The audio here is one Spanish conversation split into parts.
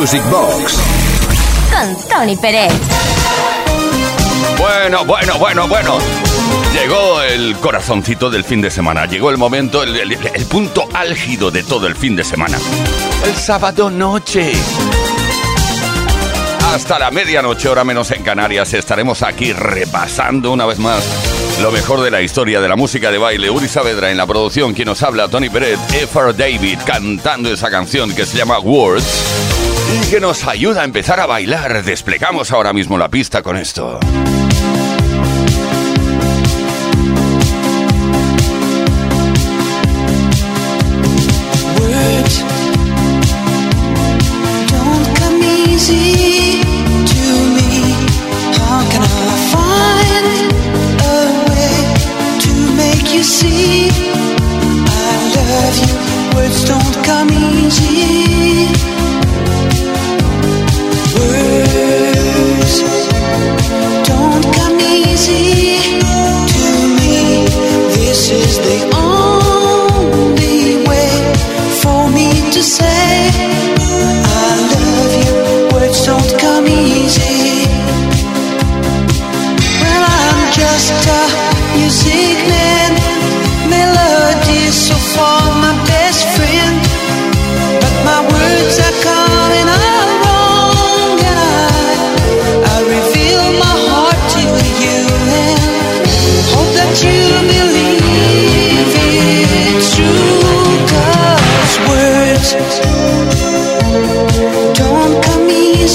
Music Box. Con Tony Pérez. Bueno, bueno, bueno, bueno. Llegó el corazoncito del fin de semana. Llegó el momento, el, el punto álgido de todo el fin de semana. El sábado noche. Hasta la medianoche, hora menos en Canarias, estaremos aquí repasando una vez más lo mejor de la historia de la música de baile. Uri Saavedra en la producción, quien nos habla, Tony Peret, F.R. David, cantando esa canción que se llama Words que nos ayuda a empezar a bailar. Desplegamos ahora mismo la pista con esto.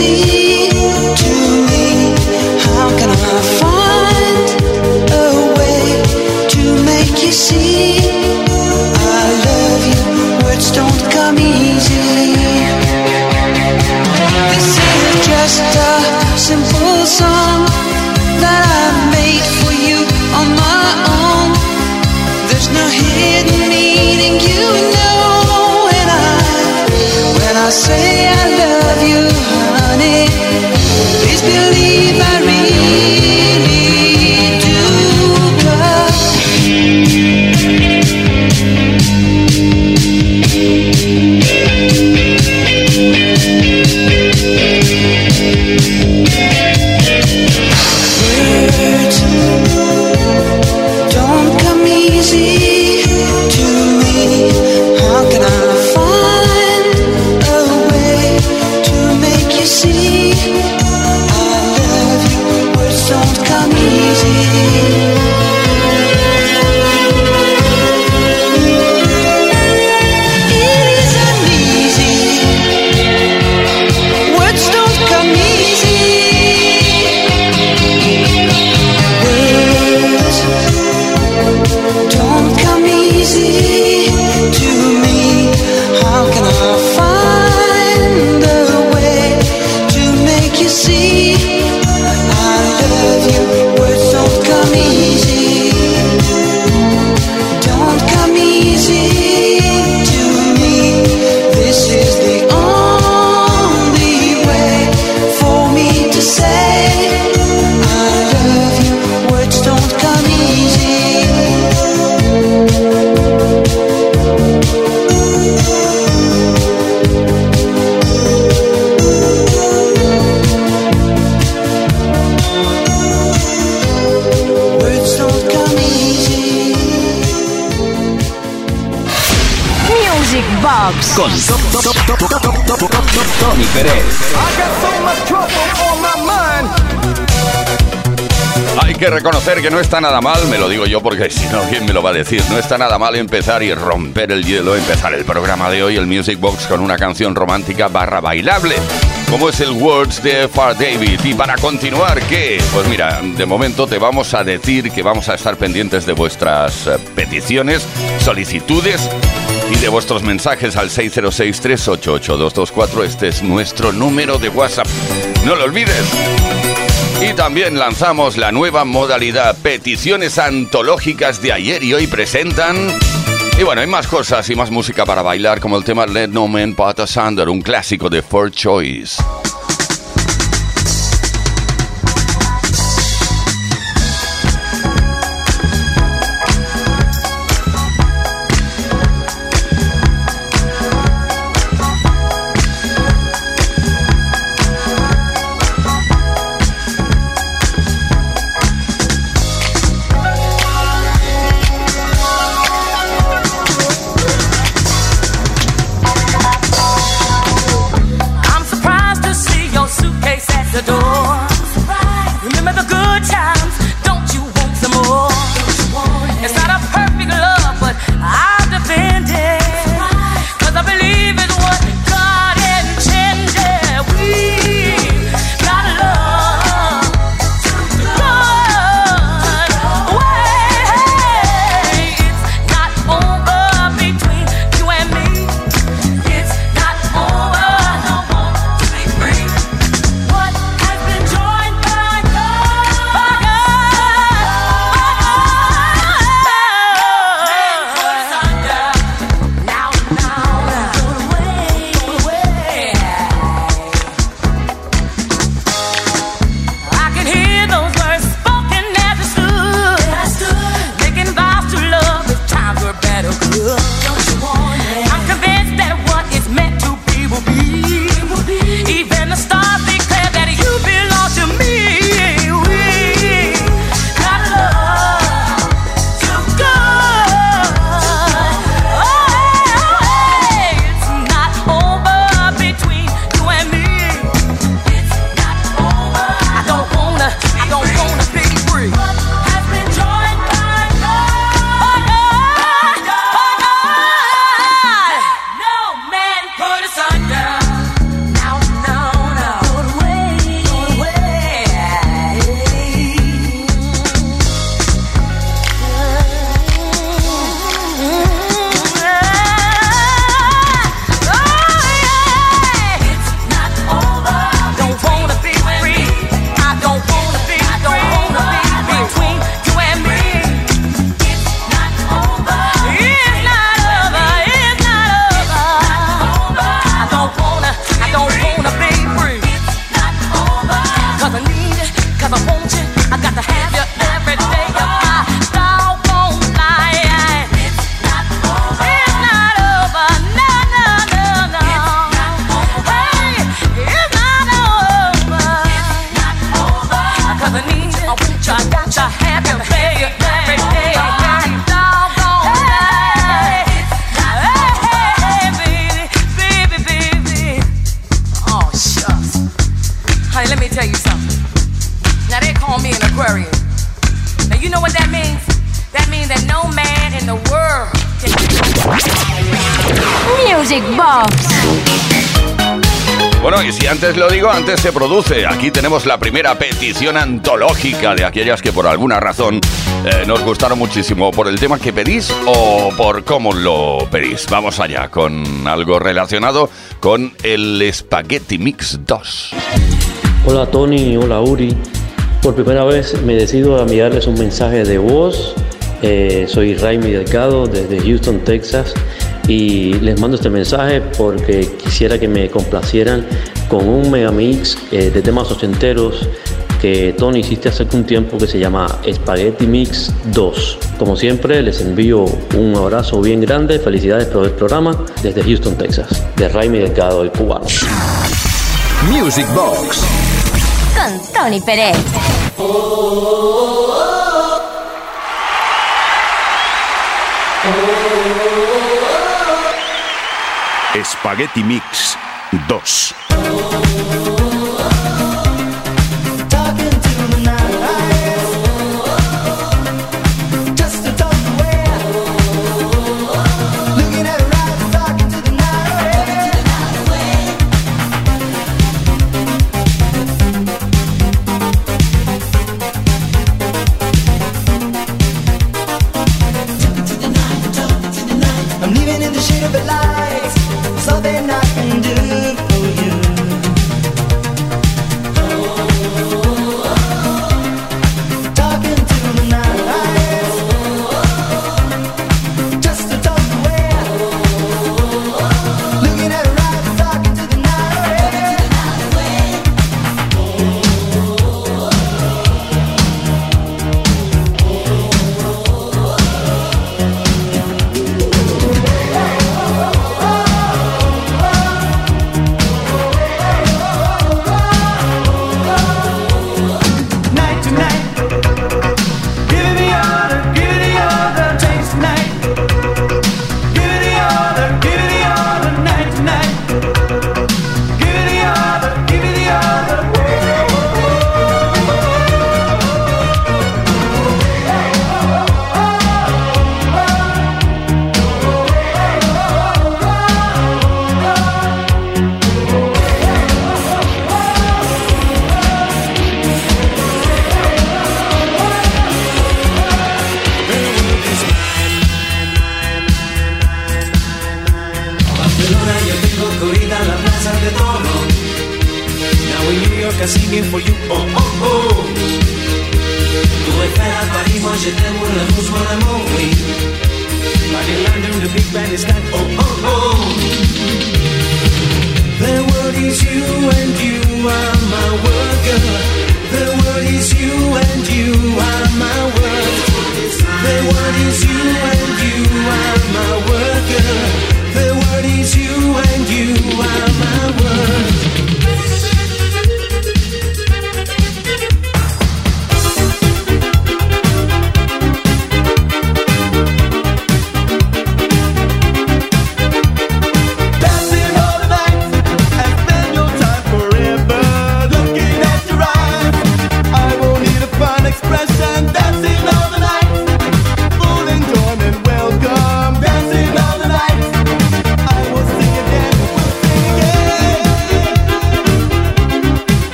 see. Reconocer que no está nada mal, me lo digo yo porque si no, ¿quién me lo va a decir? No está nada mal empezar y romper el hielo, empezar el programa de hoy, el Music Box, con una canción romántica barra bailable, como es el Words de Far David. Y para continuar, ¿qué? Pues mira, de momento te vamos a decir que vamos a estar pendientes de vuestras eh, peticiones, solicitudes y de vuestros mensajes al 606-388-224. Este es nuestro número de WhatsApp. No lo olvides. Y también lanzamos la nueva modalidad Peticiones Antológicas de ayer y hoy presentan... Y bueno, hay más cosas y más música para bailar como el tema Let No Man Put Sander, un clásico de Four Choice. Antes se produce. Aquí tenemos la primera petición antológica de aquellas que por alguna razón eh, nos gustaron muchísimo. ¿Por el tema que pedís o por cómo lo pedís? Vamos allá con algo relacionado con el Spaghetti Mix 2. Hola Tony, hola Uri. Por primera vez me decido a enviarles un mensaje de voz. Eh, soy Raimi Delgado desde Houston, Texas y les mando este mensaje porque quisiera que me complacieran con un megamix eh, de temas ochenteros que Tony hiciste hace un tiempo que se llama Spaghetti Mix 2. Como siempre, les envío un abrazo bien grande, felicidades por el programa desde Houston, Texas, de Raimi Delgado, el cubano. Music Box con Tony Pérez. Spaghetti Mix 2.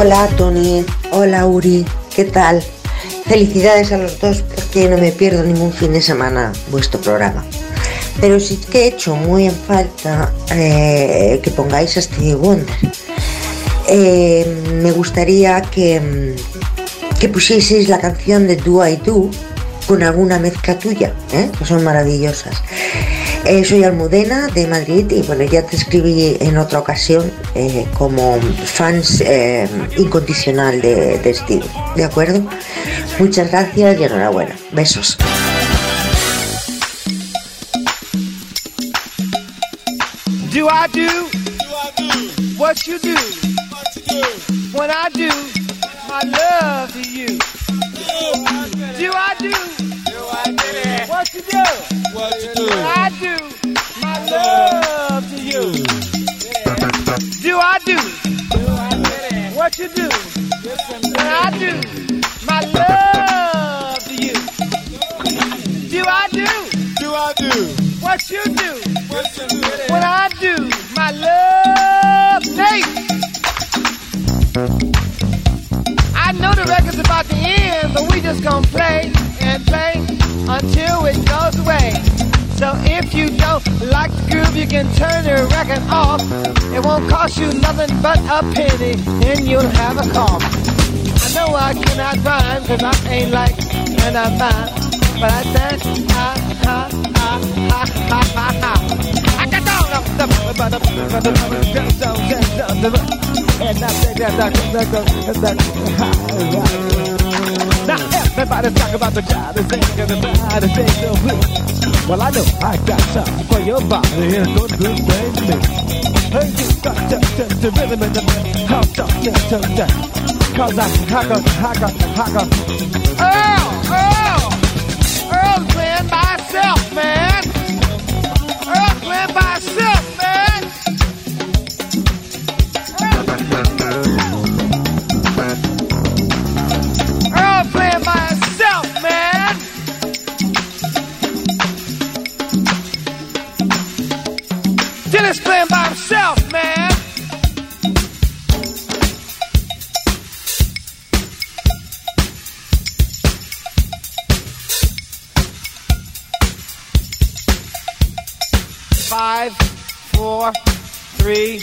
Hola Tony, hola Uri, ¿qué tal? Felicidades a los dos porque no me pierdo ningún fin de semana vuestro programa. Pero sí que he hecho muy en falta eh, que pongáis a Stevie Wonder. Eh, me gustaría que, que pusieseis la canción de Do I Do con alguna mezcla tuya, ¿eh? que son maravillosas. Eh, soy Almudena de Madrid y bueno, ya te escribí en otra ocasión eh, como fans eh, incondicional de, de Steve, ¿de acuerdo? Muchas gracias y enhorabuena. Besos. Do I do? What you do? When I do my love to you. Do I do? What you do? When I do my love to you. Do I do? Do I What you do? When I do my love to you. Do I do? Do I do? What you do? What I do my love, Nate. I know the record's about to end, but we just gonna play and play until it goes away. So if you don't like the groove, you can turn the record off. It won't cost you nothing but a penny, and you'll have a cough. I know I cannot rhyme, cause I ain't like and I'm mine. But I said, ha, ha, ha, ha, ha, ha, ha. I got down, and I said that, Everybody's talk about the job, that ain't gonna buy the thing no blue. Well, I know I got time for your body and good good baby. Hey, you got to test the rhythm in the house up there to that. Cause I hack up, hack up, hack up. Earl, Earl, Earl playing by himself, man. Earl's playing by himself. Playing by himself, man. Five, four, three,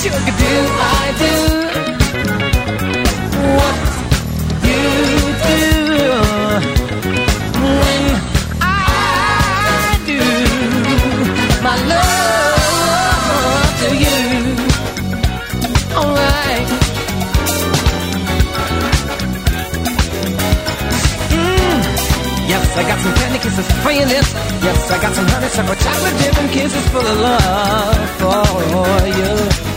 Sugar, do I do what you do when I do my love to you? Alright. Yes, I got some candy kisses for your lips. Yes, I got some honeysuckle chocolate dip kisses full of love for you.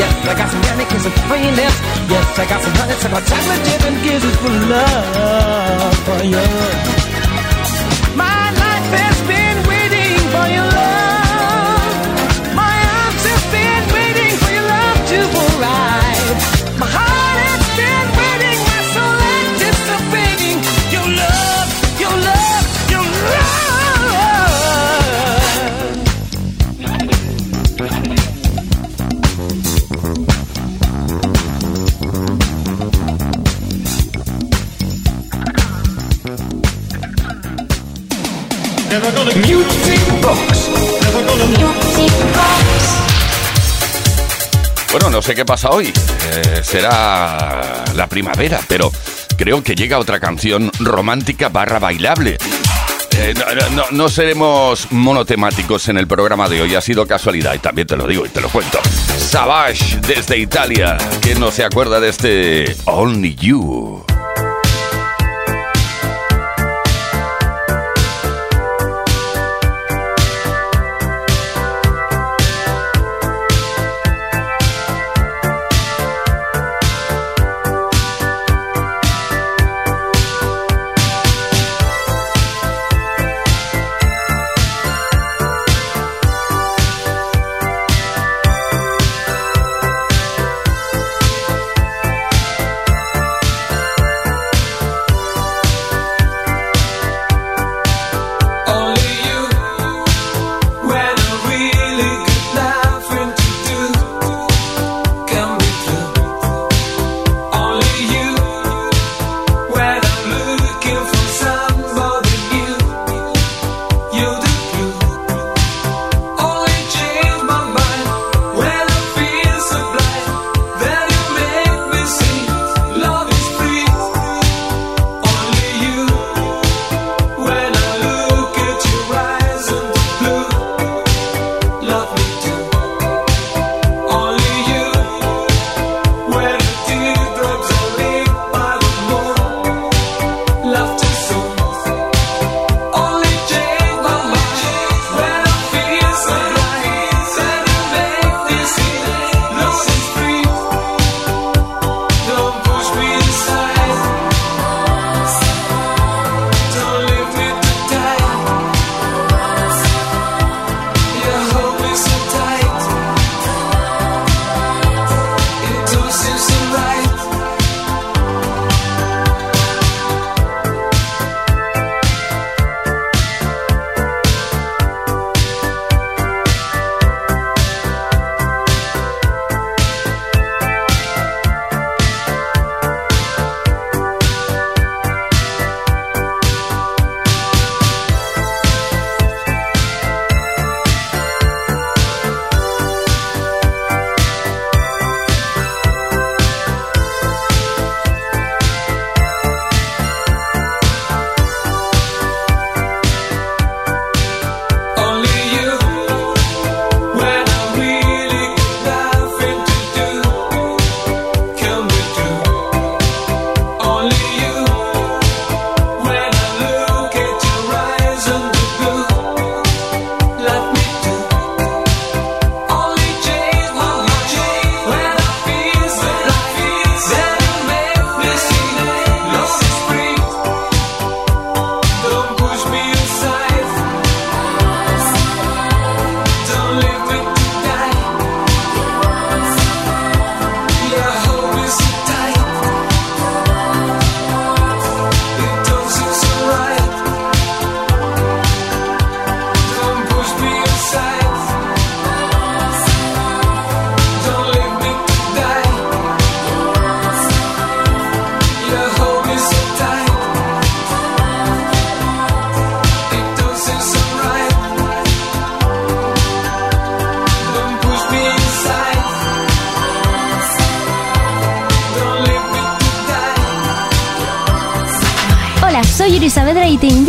Yes, I got some yannick and some plain dance. Yes, I got some honey, and my chocolate dip and gizzards for love. Oh, for you. Music Box. Bueno, no sé qué pasa hoy. Eh, será la primavera, pero creo que llega otra canción romántica barra bailable. Eh, no- no seremos monotemáticos en el programa de hoy, ha sido casualidad y también te lo digo y te lo cuento. Savage desde Italia, que no se acuerda de este Only You.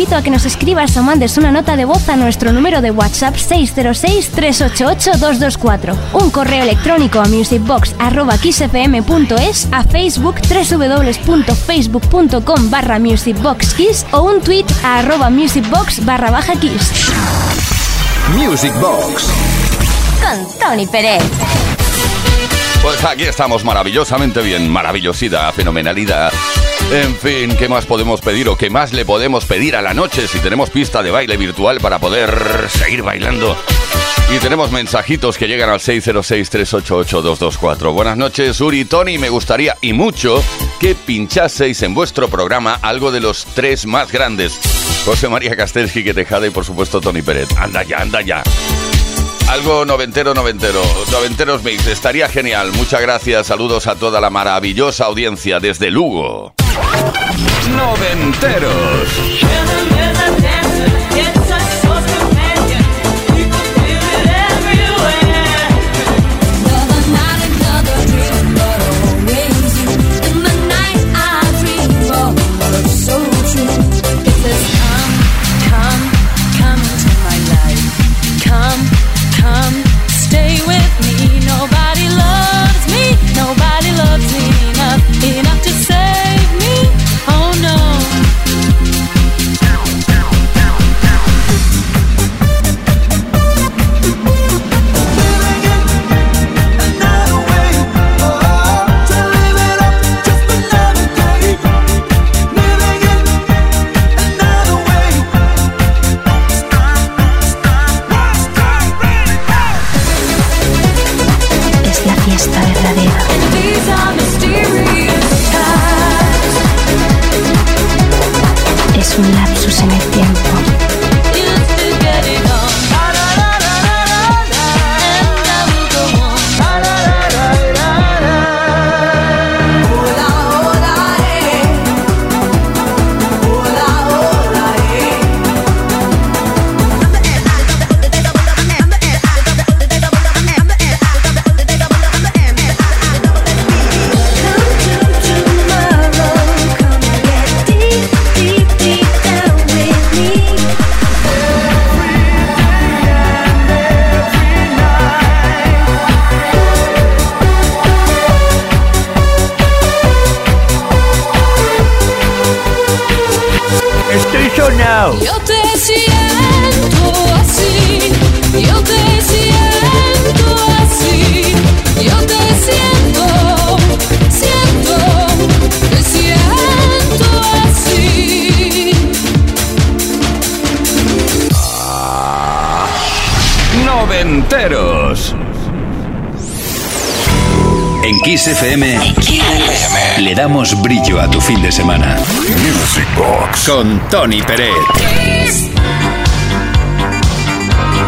Invito a que nos escribas o mandes una nota de voz a nuestro número de WhatsApp 606-388-224, un correo electrónico a musicbox.kissfm.es, a Facebook www.facebook.com barra musicboxkiss o un tweet a arroba musicbox barra baja kiss. Music Box. Con Tony Pérez. Pues aquí estamos maravillosamente bien, maravillosidad, fenomenalidad. En fin, ¿qué más podemos pedir o qué más le podemos pedir a la noche si tenemos pista de baile virtual para poder seguir bailando? Y tenemos mensajitos que llegan al 606-388-224. Buenas noches, Uri Tony. Me gustaría y mucho que pinchaseis en vuestro programa algo de los tres más grandes. José María Castelski, que Tejada y por supuesto Tony Pérez. Anda ya, anda ya. Algo noventero, noventero. Noventeros Mix. Estaría genial. Muchas gracias. Saludos a toda la maravillosa audiencia desde Lugo. Noventeros. En Kiss FM, le damos brillo a tu fin de semana. Music Box con Tony Pérez.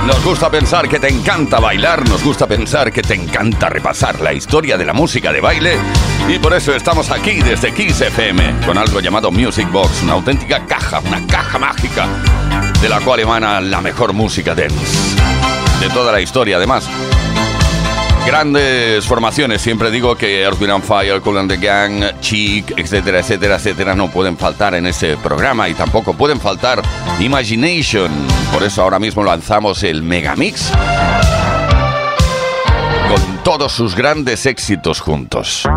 Nos gusta pensar que te encanta bailar, nos gusta pensar que te encanta repasar la historia de la música de baile y por eso estamos aquí desde Kiss FM con algo llamado Music Box, una auténtica caja, una caja mágica de la cual emana la mejor música dance de toda la historia además. Grandes formaciones, siempre digo que Earth, and Fire, Cool and the Gang, Chic, etcétera, etcétera, etcétera, no pueden faltar en ese programa y tampoco pueden faltar Imagination. Por eso ahora mismo lanzamos el Megamix con todos sus grandes éxitos juntos.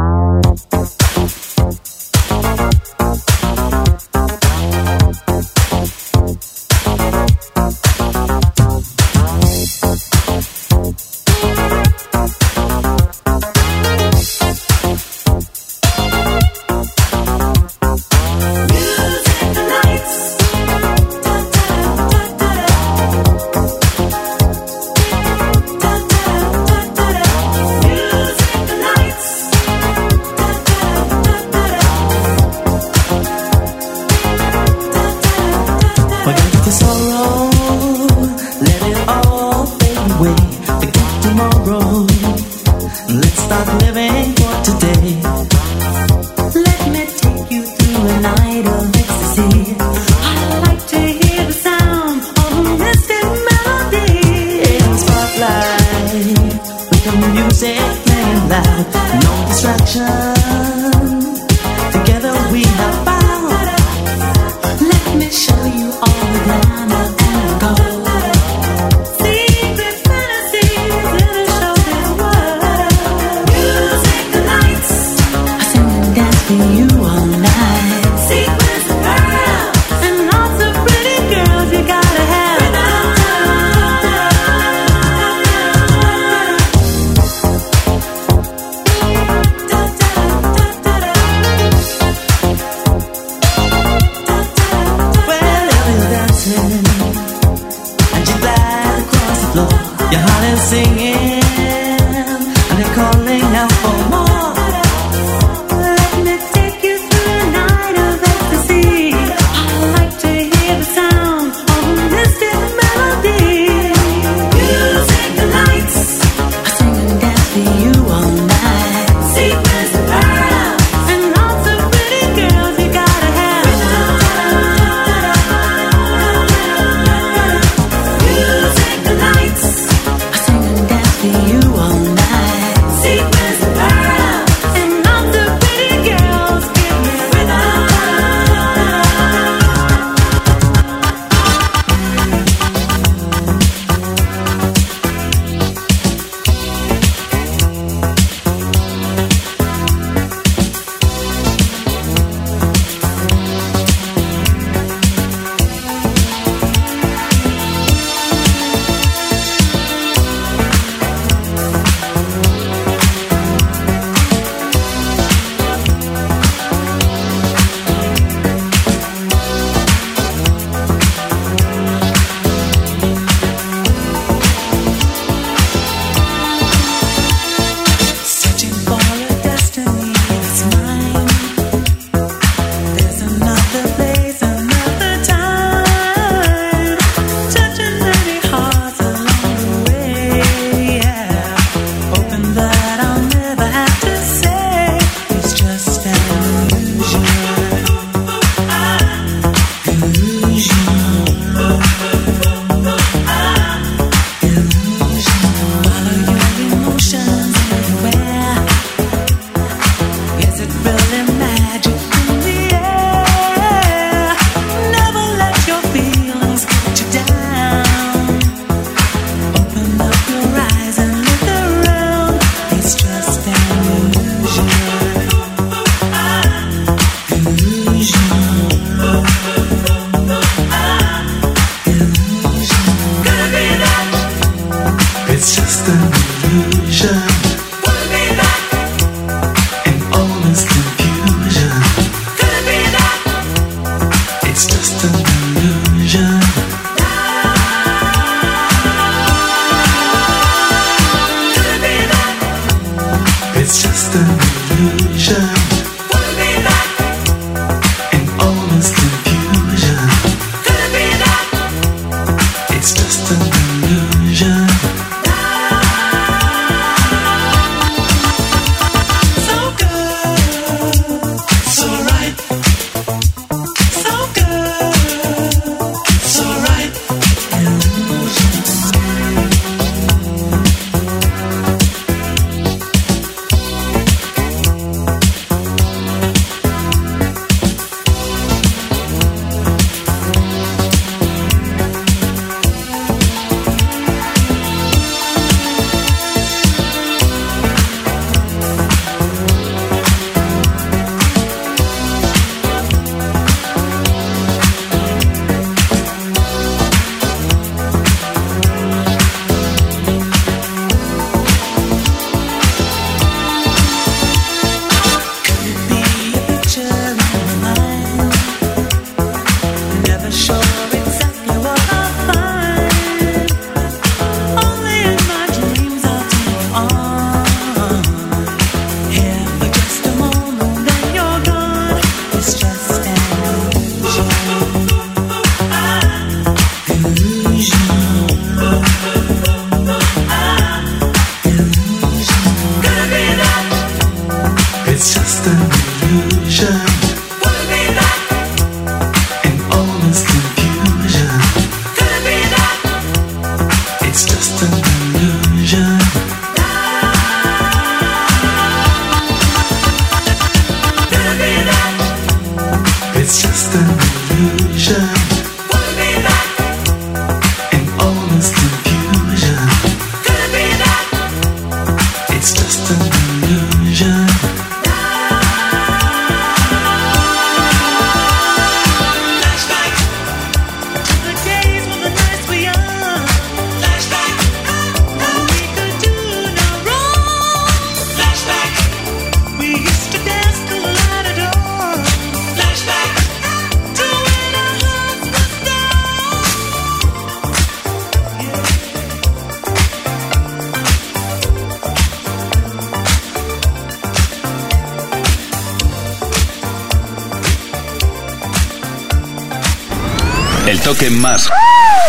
Toque más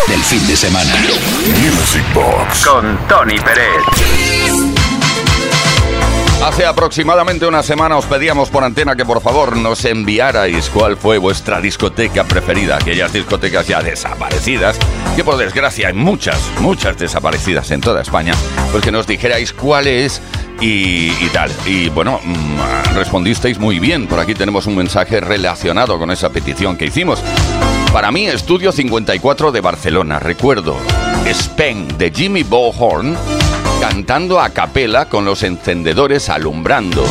del fin de semana. Music Box con Tony Pérez. Hace aproximadamente una semana os pedíamos por antena que por favor nos enviarais cuál fue vuestra discoteca preferida, aquellas discotecas ya desaparecidas, que por desgracia hay muchas, muchas desaparecidas en toda España, pues que nos dijerais cuál es y, y tal. Y bueno, mm, respondisteis muy bien, por aquí tenemos un mensaje relacionado con esa petición que hicimos. Para mí, Estudio 54 de Barcelona, recuerdo, Spen de Jimmy Bohorn cantando a capela con los encendedores alumbrando.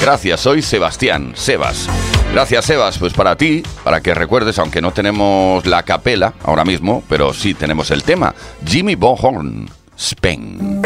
Gracias, soy Sebastián, Sebas. Gracias, Sebas, pues para ti, para que recuerdes, aunque no tenemos la capela ahora mismo, pero sí tenemos el tema, Jimmy Bohorn, Spen.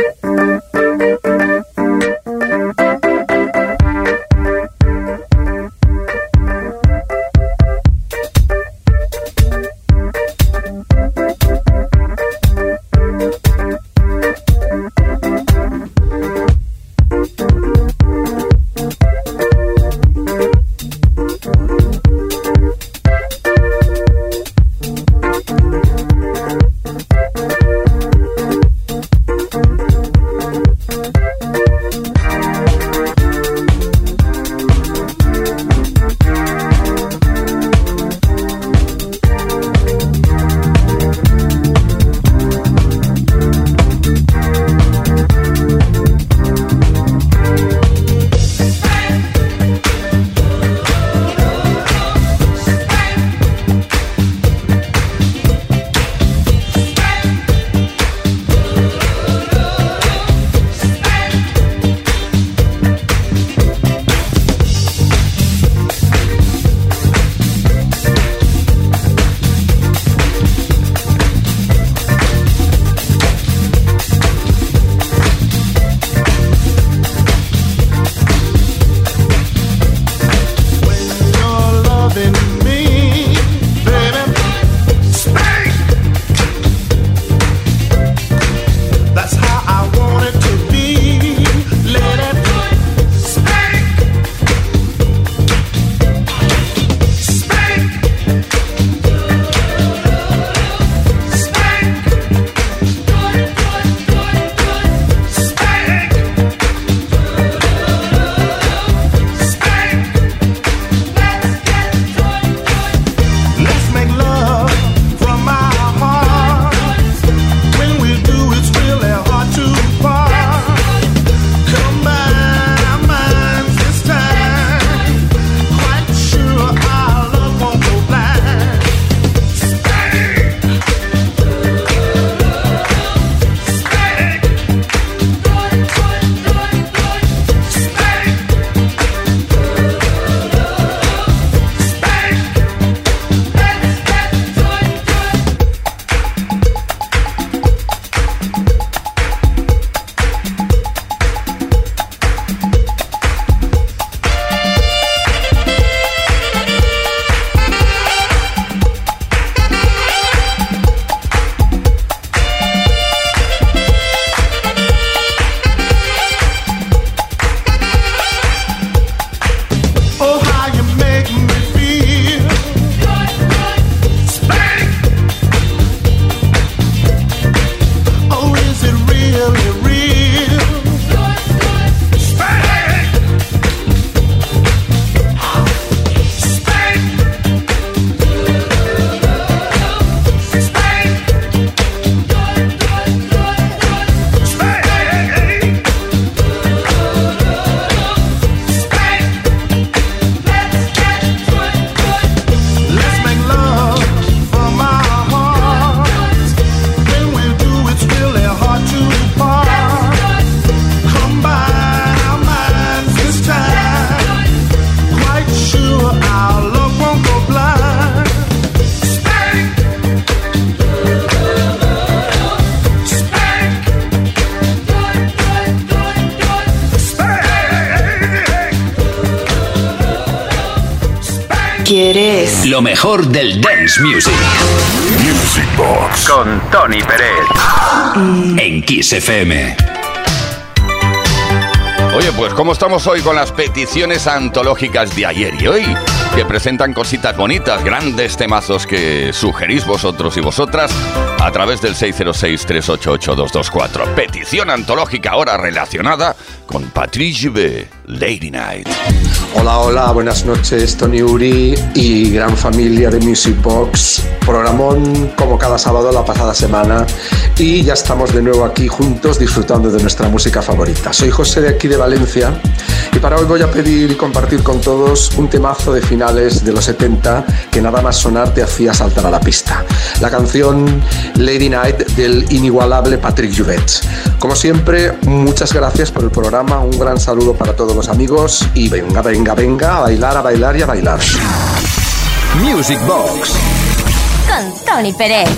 Quieres? Lo mejor del dance music. Music Box con Tony Pérez. En Kiss FM. Oye, pues ¿cómo estamos hoy con las peticiones antológicas de ayer y hoy? Que presentan cositas bonitas, grandes temazos que sugerís vosotros y vosotras a través del 606-388-224. Petición antológica ahora relacionada con Patrice B. Lady Night. Hola, hola, buenas noches, Tony Uri y gran familia de Music Box. Programón como cada sábado la pasada semana y ya estamos de nuevo aquí juntos disfrutando de nuestra música favorita. Soy José de aquí de Valencia y para hoy voy a pedir y compartir con todos un temazo de finales de los 70 que nada más sonar te hacía saltar a la pista. La canción Lady Night del inigualable Patrick Juvet. Como siempre, muchas gracias por el programa, un gran saludo para todos los amigos y venga, venga, venga, a bailar, a bailar y a bailar. Music Box Con Tony Pérez.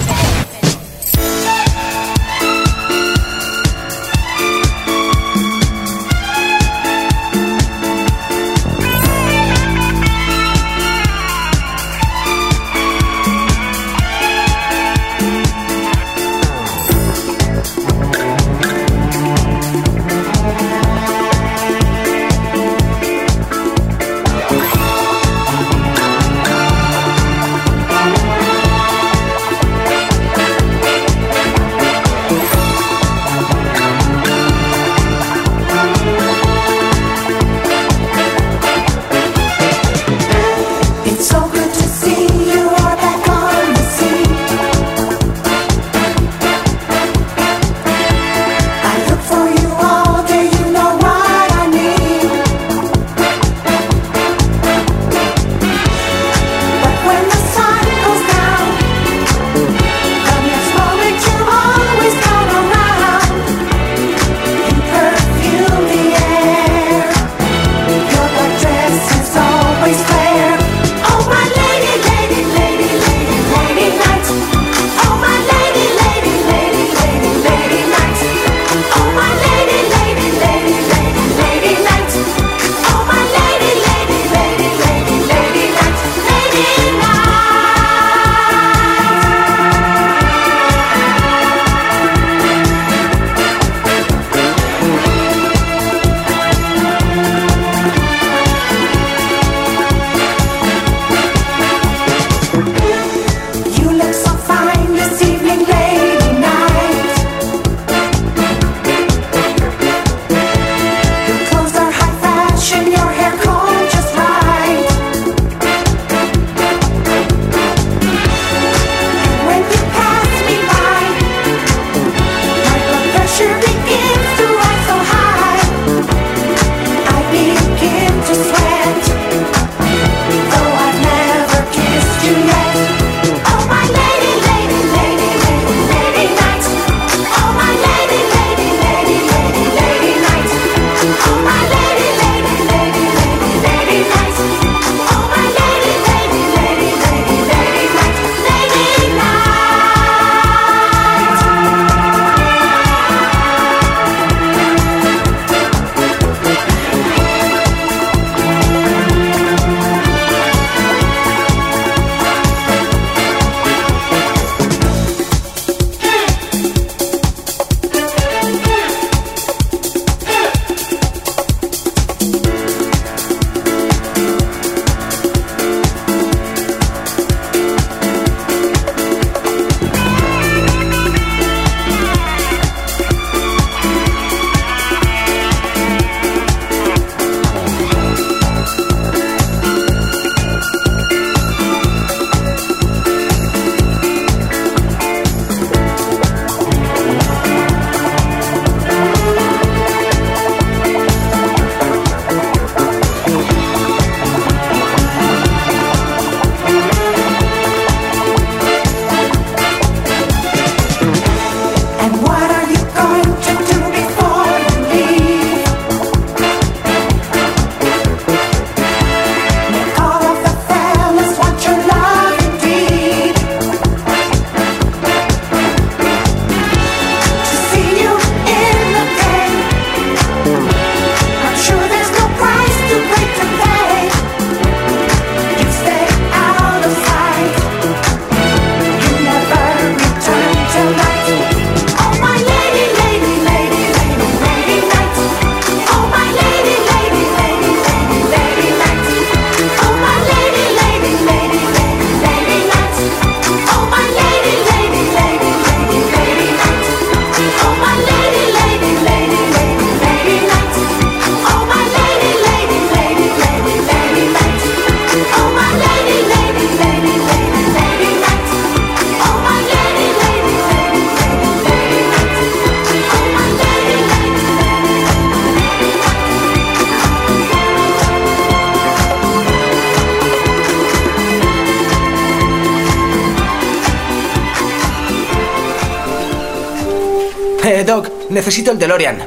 Necesito el DeLorean.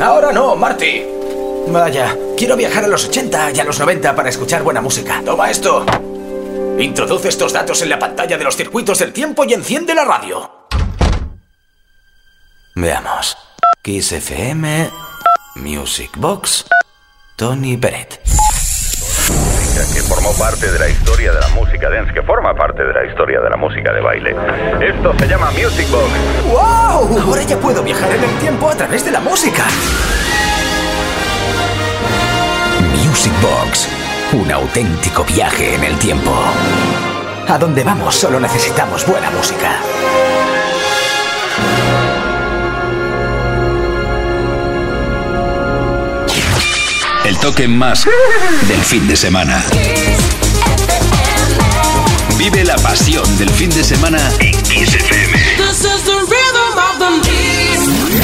Ahora no, Marty. Vaya, quiero viajar a los 80 y a los 90 para escuchar buena música. Toma esto. Introduce estos datos en la pantalla de los circuitos del tiempo y enciende la radio. Veamos. Kiss FM, Music Box, Tony Bennett. Formó parte de la historia de la música dance, que forma parte de la historia de la música de baile. Esto se llama Music Box. ¡Wow! Ahora ya puedo viajar en el tiempo a través de la música. Music Box. Un auténtico viaje en el tiempo. A donde vamos solo necesitamos buena música. El toque más del fin de semana. Vive la pasión del fin de semana en Kiss FM. This is the rhythm of the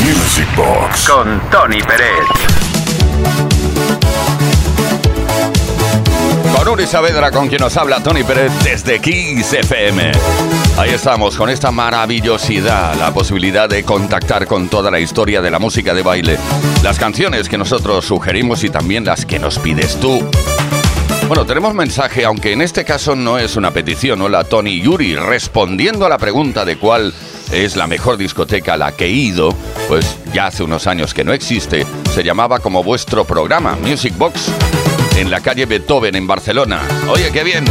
Music Box. Con Tony Pérez. Con Uri Saavedra, con quien nos habla Tony Pérez desde Kiss FM. Ahí estamos, con esta maravillosidad, la posibilidad de contactar con toda la historia de la música de baile, las canciones que nosotros sugerimos y también las que nos pides tú. Bueno, tenemos mensaje, aunque en este caso no es una petición. Hola, Tony Yuri, respondiendo a la pregunta de cuál es la mejor discoteca a la que he ido, pues ya hace unos años que no existe, se llamaba como vuestro programa, Music Box, en la calle Beethoven, en Barcelona. Oye, qué bien.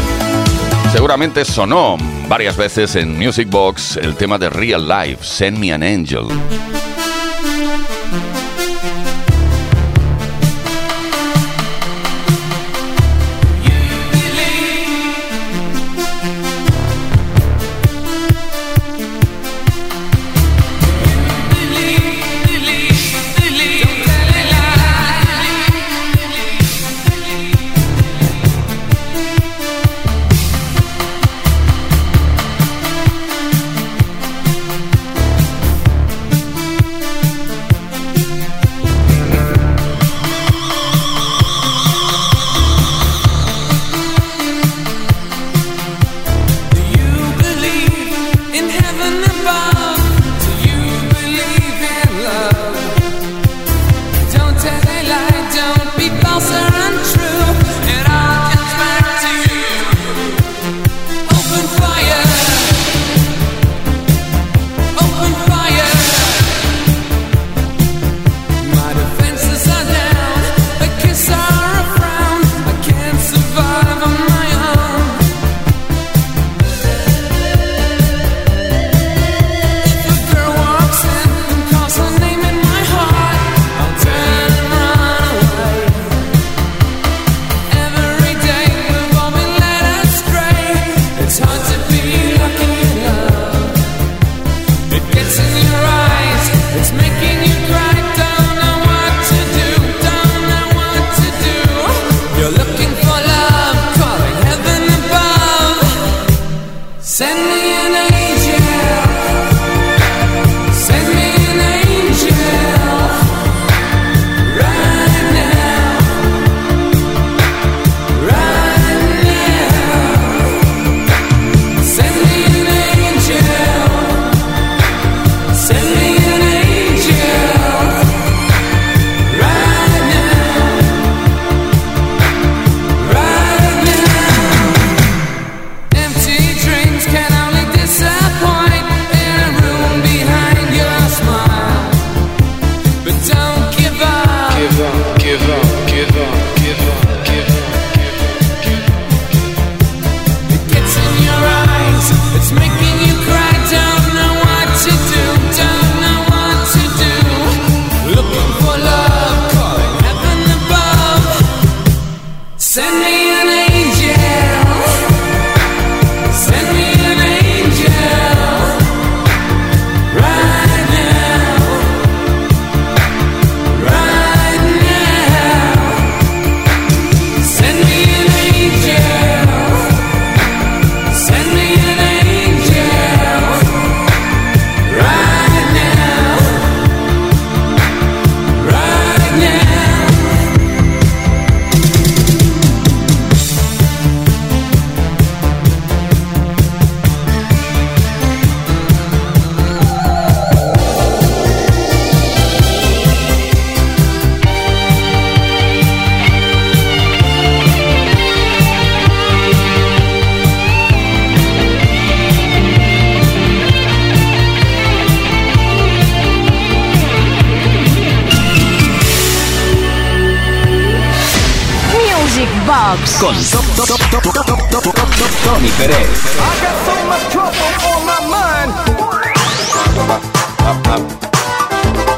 Seguramente sonó varias veces en Music Box el tema de Real Life, Send Me an Angel. Con Tony Pérez.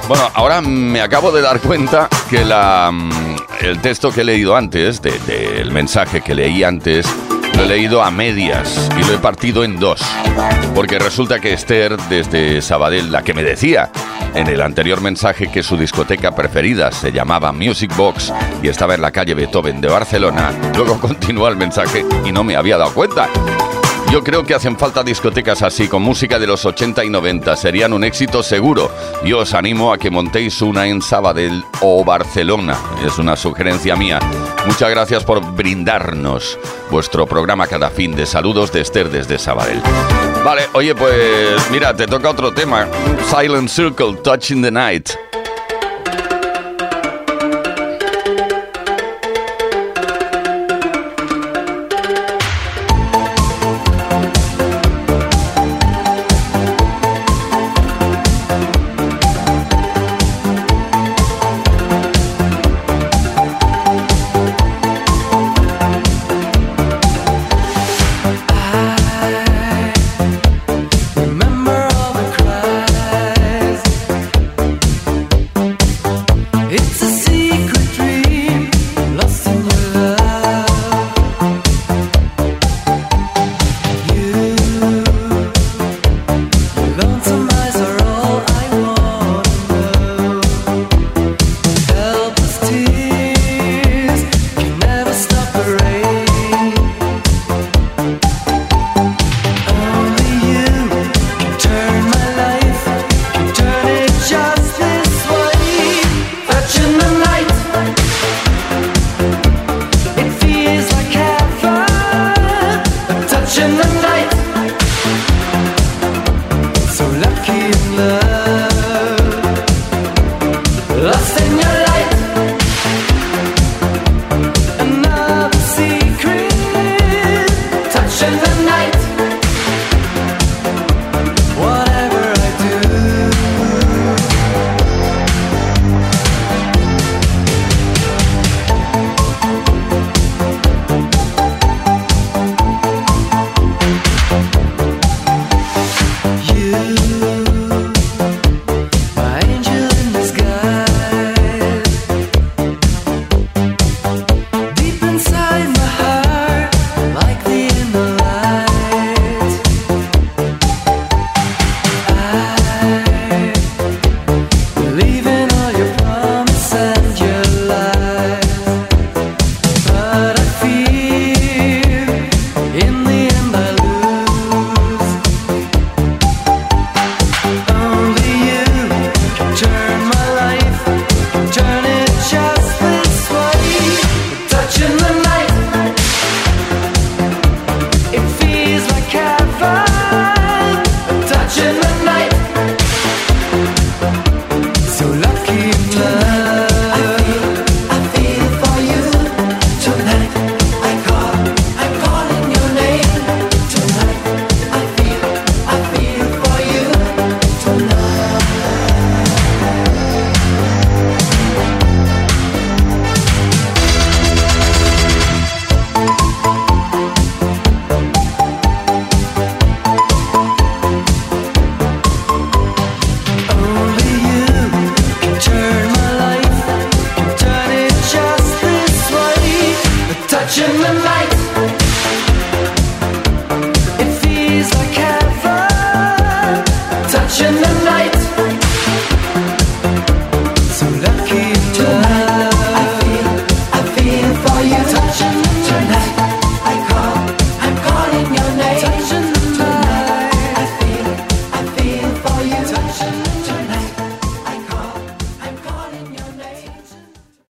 Bueno, ahora me acabo de dar cuenta que la, mm, el texto que he leído antes, de- del mensaje que leí antes, lo he leído a medias y lo he partido en dos. Porque resulta que Esther, desde Sabadell, la que me decía en el anterior mensaje que su discoteca preferida se llamaba Music Box y estaba en la calle Beethoven de Barcelona, luego continúa el mensaje y no me había dado cuenta. Yo creo que hacen falta discotecas así, con música de los 80 y 90. Serían un éxito seguro. Yo os animo a que montéis una en Sabadell o Barcelona. Es una sugerencia mía. Muchas gracias por brindarnos vuestro programa cada fin de saludos de Esther desde Sabadell. Vale, oye, pues mira, te toca otro tema. Silent Circle, Touching the Night.